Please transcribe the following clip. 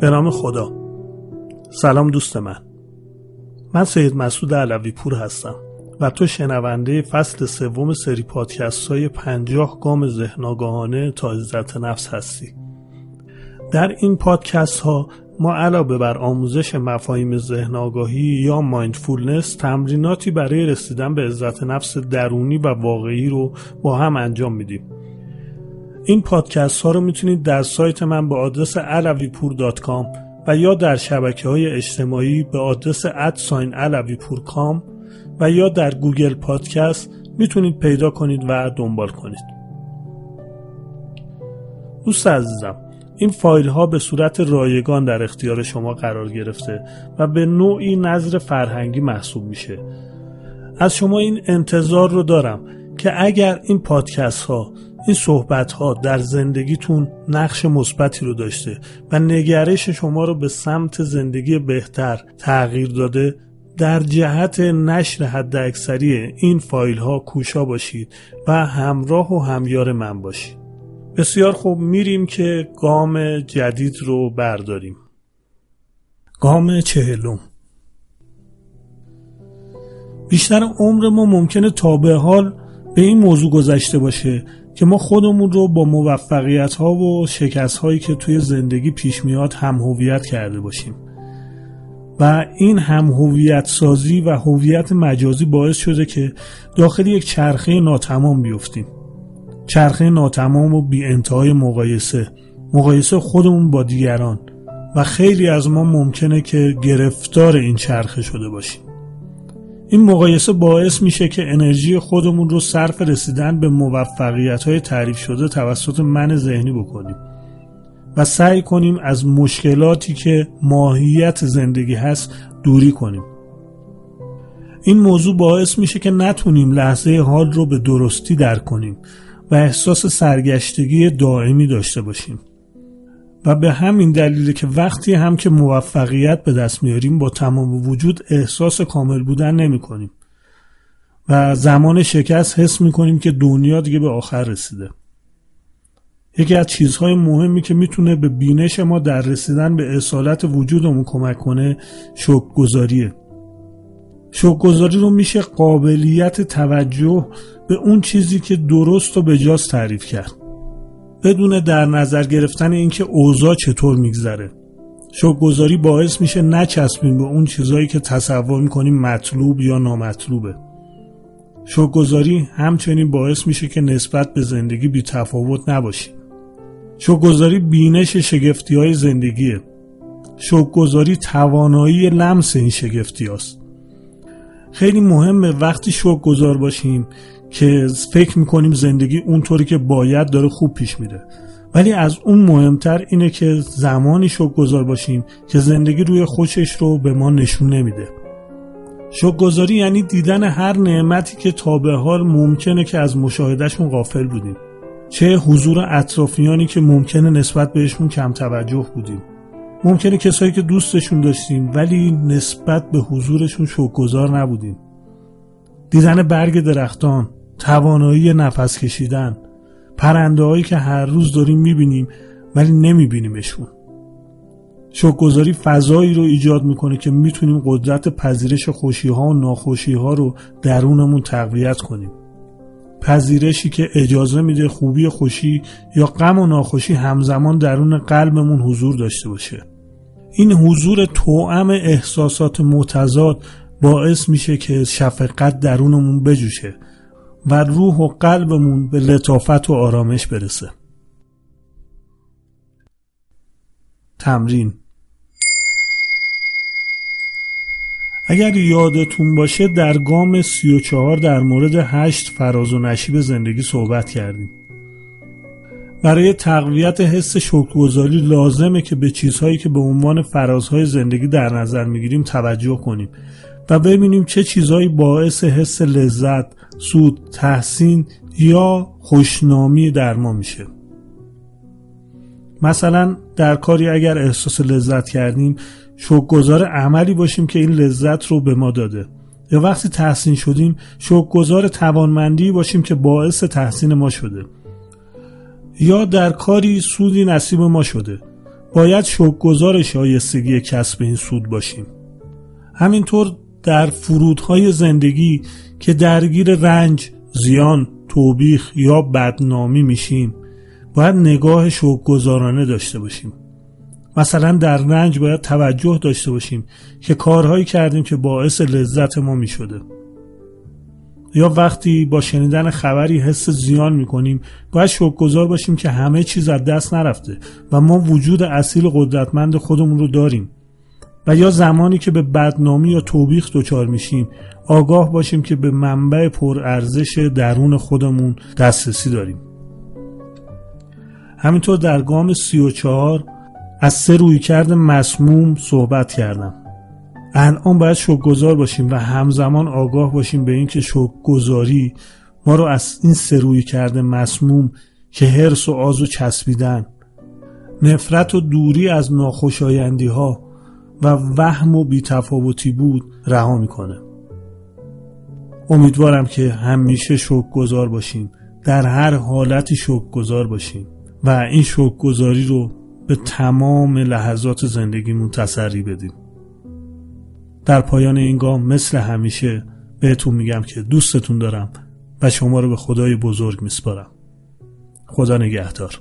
به نام خدا. سلام دوست من. من سید مسعود علوی پور هستم و تو شنونده فصل سوم سری پادکست های پنجاه گام ذهن تا عزت نفس هستی. در این پادکست ها ما علاوه بر آموزش مفاهیم ذهن آگاهی یا مایندفولنس تمریناتی برای رسیدن به عزت نفس درونی و واقعی رو با هم انجام میدیم. این پادکست ها رو می‌تونید در سایت من به آدرس alaviپور.com و یا در شبکه های اجتماعی به آدرس ادساین alaviپور.com و یا در گوگل پادکست می‌تونید پیدا کنید و دنبال کنید. دوست عزیزم این فایل ها به صورت رایگان در اختیار شما قرار گرفته و به نوعی نظر فرهنگی محسوب میشه. از شما این انتظار رو دارم که اگر این پادکست ها این صحبت ها در زندگیتون نقش مثبتی رو داشته و نگرش شما رو به سمت زندگی بهتر تغییر داده در جهت نشر حد اکثری این فایل ها کوشا باشید و همراه و همیار من باشید. بسیار خوب میریم که گام جدید رو برداریم. گام چهلم بیشتر عمر ما ممکنه تا به حال به این موضوع گذشته باشه که ما خودمون رو با موفقیت ها و شکست هایی که توی زندگی پیش میاد هم هویت کرده باشیم. و این هم هویت سازی و هویت مجازی باعث شده که داخل یک چرخه ناتمام بیفتیم. چرخه ناتمام و بی انتهای مقایسه. مقایسه خودمون با دیگران. و خیلی از ما ممکنه که گرفتار این چرخه شده باشیم. این مقایسه باعث میشه که انرژی خودمون رو صرف رسیدن به موفقیت های تعریف شده توسط من ذهنی بکنیم. و سعی کنیم از مشکلاتی که ماهیت زندگی هست دوری کنیم. این موضوع باعث میشه که نتونیم لحظه حال رو به درستی درک کنیم. و احساس سرگشتگی دائمی داشته باشیم. و به همین دلیل که وقتی هم که موفقیت به دست میاریم با تمام وجود احساس کامل بودن نمی کنیم و زمان شکست حس می کنیم که دنیا دیگه به آخر رسیده. یکی از چیزهای مهمی که می‌تونه به بینش ما در رسیدن به اصالت وجودمون کمک کنه شک گذاریه شک گذاری رو میشه قابلیت توجه به اون چیزی که درست و بجاست تعریف کرد. بدون در نظر گرفتن اینکه اوضاع چطور میگذره. شوکگذاری باعث میشه نچسبیم به اون چیزهایی که تصور می‌کنیم مطلوب یا نامطلوبه. شوکگذاری همچنین باعث میشه که نسبت به زندگی بی تفاوت نباشیم شوکگذاری بینش شگفتی های زندگیه. شوکگذاری توانایی لمس این شگفتی هاست. خیلی مهمه وقتی شوک گذار باشیم که فکر می‌کنیم زندگی اونطوری که باید داره خوب پیش میره. ولی از اون مهمتر اینه که زمانی شک گذار باشیم که زندگی روی خوشش رو به ما نشون نمیده. شک گذاری یعنی دیدن هر نعمتی که تا به حال ممکنه که از مشاهدهشون غافل بودیم. چه حضور اطرافیانی که ممکنه نسبت بهشون کم توجه بودیم. ممکنه کسایی که دوستشون داشتیم ولی نسبت به حضورشون شکرگزار نبودیم. دیدن برگ درختان توانایی نفس کشیدن پرنده هایی که هر روز داریم می‌بینیم ولی نمیبینیمشون. شکگذاری فضایی رو ایجاد می‌کنه که می‌تونیم قدرت پذیرش خوشی ها و ناخوشی ها رو درونمون تقویت کنیم. پذیرشی که اجازه میده خوبی خوشی یا غم و ناخوشی همزمان درون قلبمون حضور داشته باشه. این حضور توأم احساسات متضاد باعث میشه که شفقت درونمون بجوشه و روح و قلبمون به لطافت و آرامش برسه. تمرین. اگر یادتون باشه در گام سی و چهار در مورد هشت فراز و نشیب زندگی صحبت کردیم. برای تقویت حس شکرگزاری لازمه که به چیزهایی که به عنوان فرازهای زندگی در نظر می‌گیریم توجه کنیم و ببینیم چه چیزهایی باعث حس لذت، سود، تحسین یا خوشنامی در ما میشه. مثلا در کاری اگر احساس لذت کردیم شکرگزار عملی باشیم که این لذت رو به ما داده. یا وقتی تحسین شدیم شکرگزار توانمندی باشیم که باعث تحسین ما شده. یا در کاری سودی نصیب ما شده. باید شکرگزار شایستگی کسب این سود باشیم. همینطور در فرودهای زندگی که درگیر رنج، زیان، توبیخ یا بدنامی میشیم باید نگاه شکرگزارانه داشته باشیم. مثلا در رنج باید توجه داشته باشیم که کارهایی کردیم که باعث لذت ما می شده یا وقتی با شنیدن خبری حس زیان می کنیم باید شکرگزار باشیم که همه چیز از دست نرفته و ما وجود اصیل قدرتمند خودمون رو داریم. و یا زمانی که به بدنامی یا توبیخ دچار میشیم آگاه باشیم که به منبع پرارزش درون خودمون دسترسی داریم. همینطور در گام سی و چهار از سه روی کرد مسموم صحبت کردم. الان باید شکرگزار باشیم و همزمان آگاه باشیم به اینکه شکرگزاری ما رو از این سه روی کرده مسموم که هرس و آز و چسبیدن نفرت و دوری از ناخوشایندی ها و وهم و بیتفاوتی بود رها می‌کنه. امیدوارم که همیشه شکرگزار باشیم در هر حالتی شکرگزار باشیم و این شکرگزاری رو به تمام لحظات زندگیمون تسری بدیم. در پایان این گام مثل همیشه بهتون میگم که دوستتون دارم و شما رو به خدای بزرگ میسپارم. خدا نگهدار.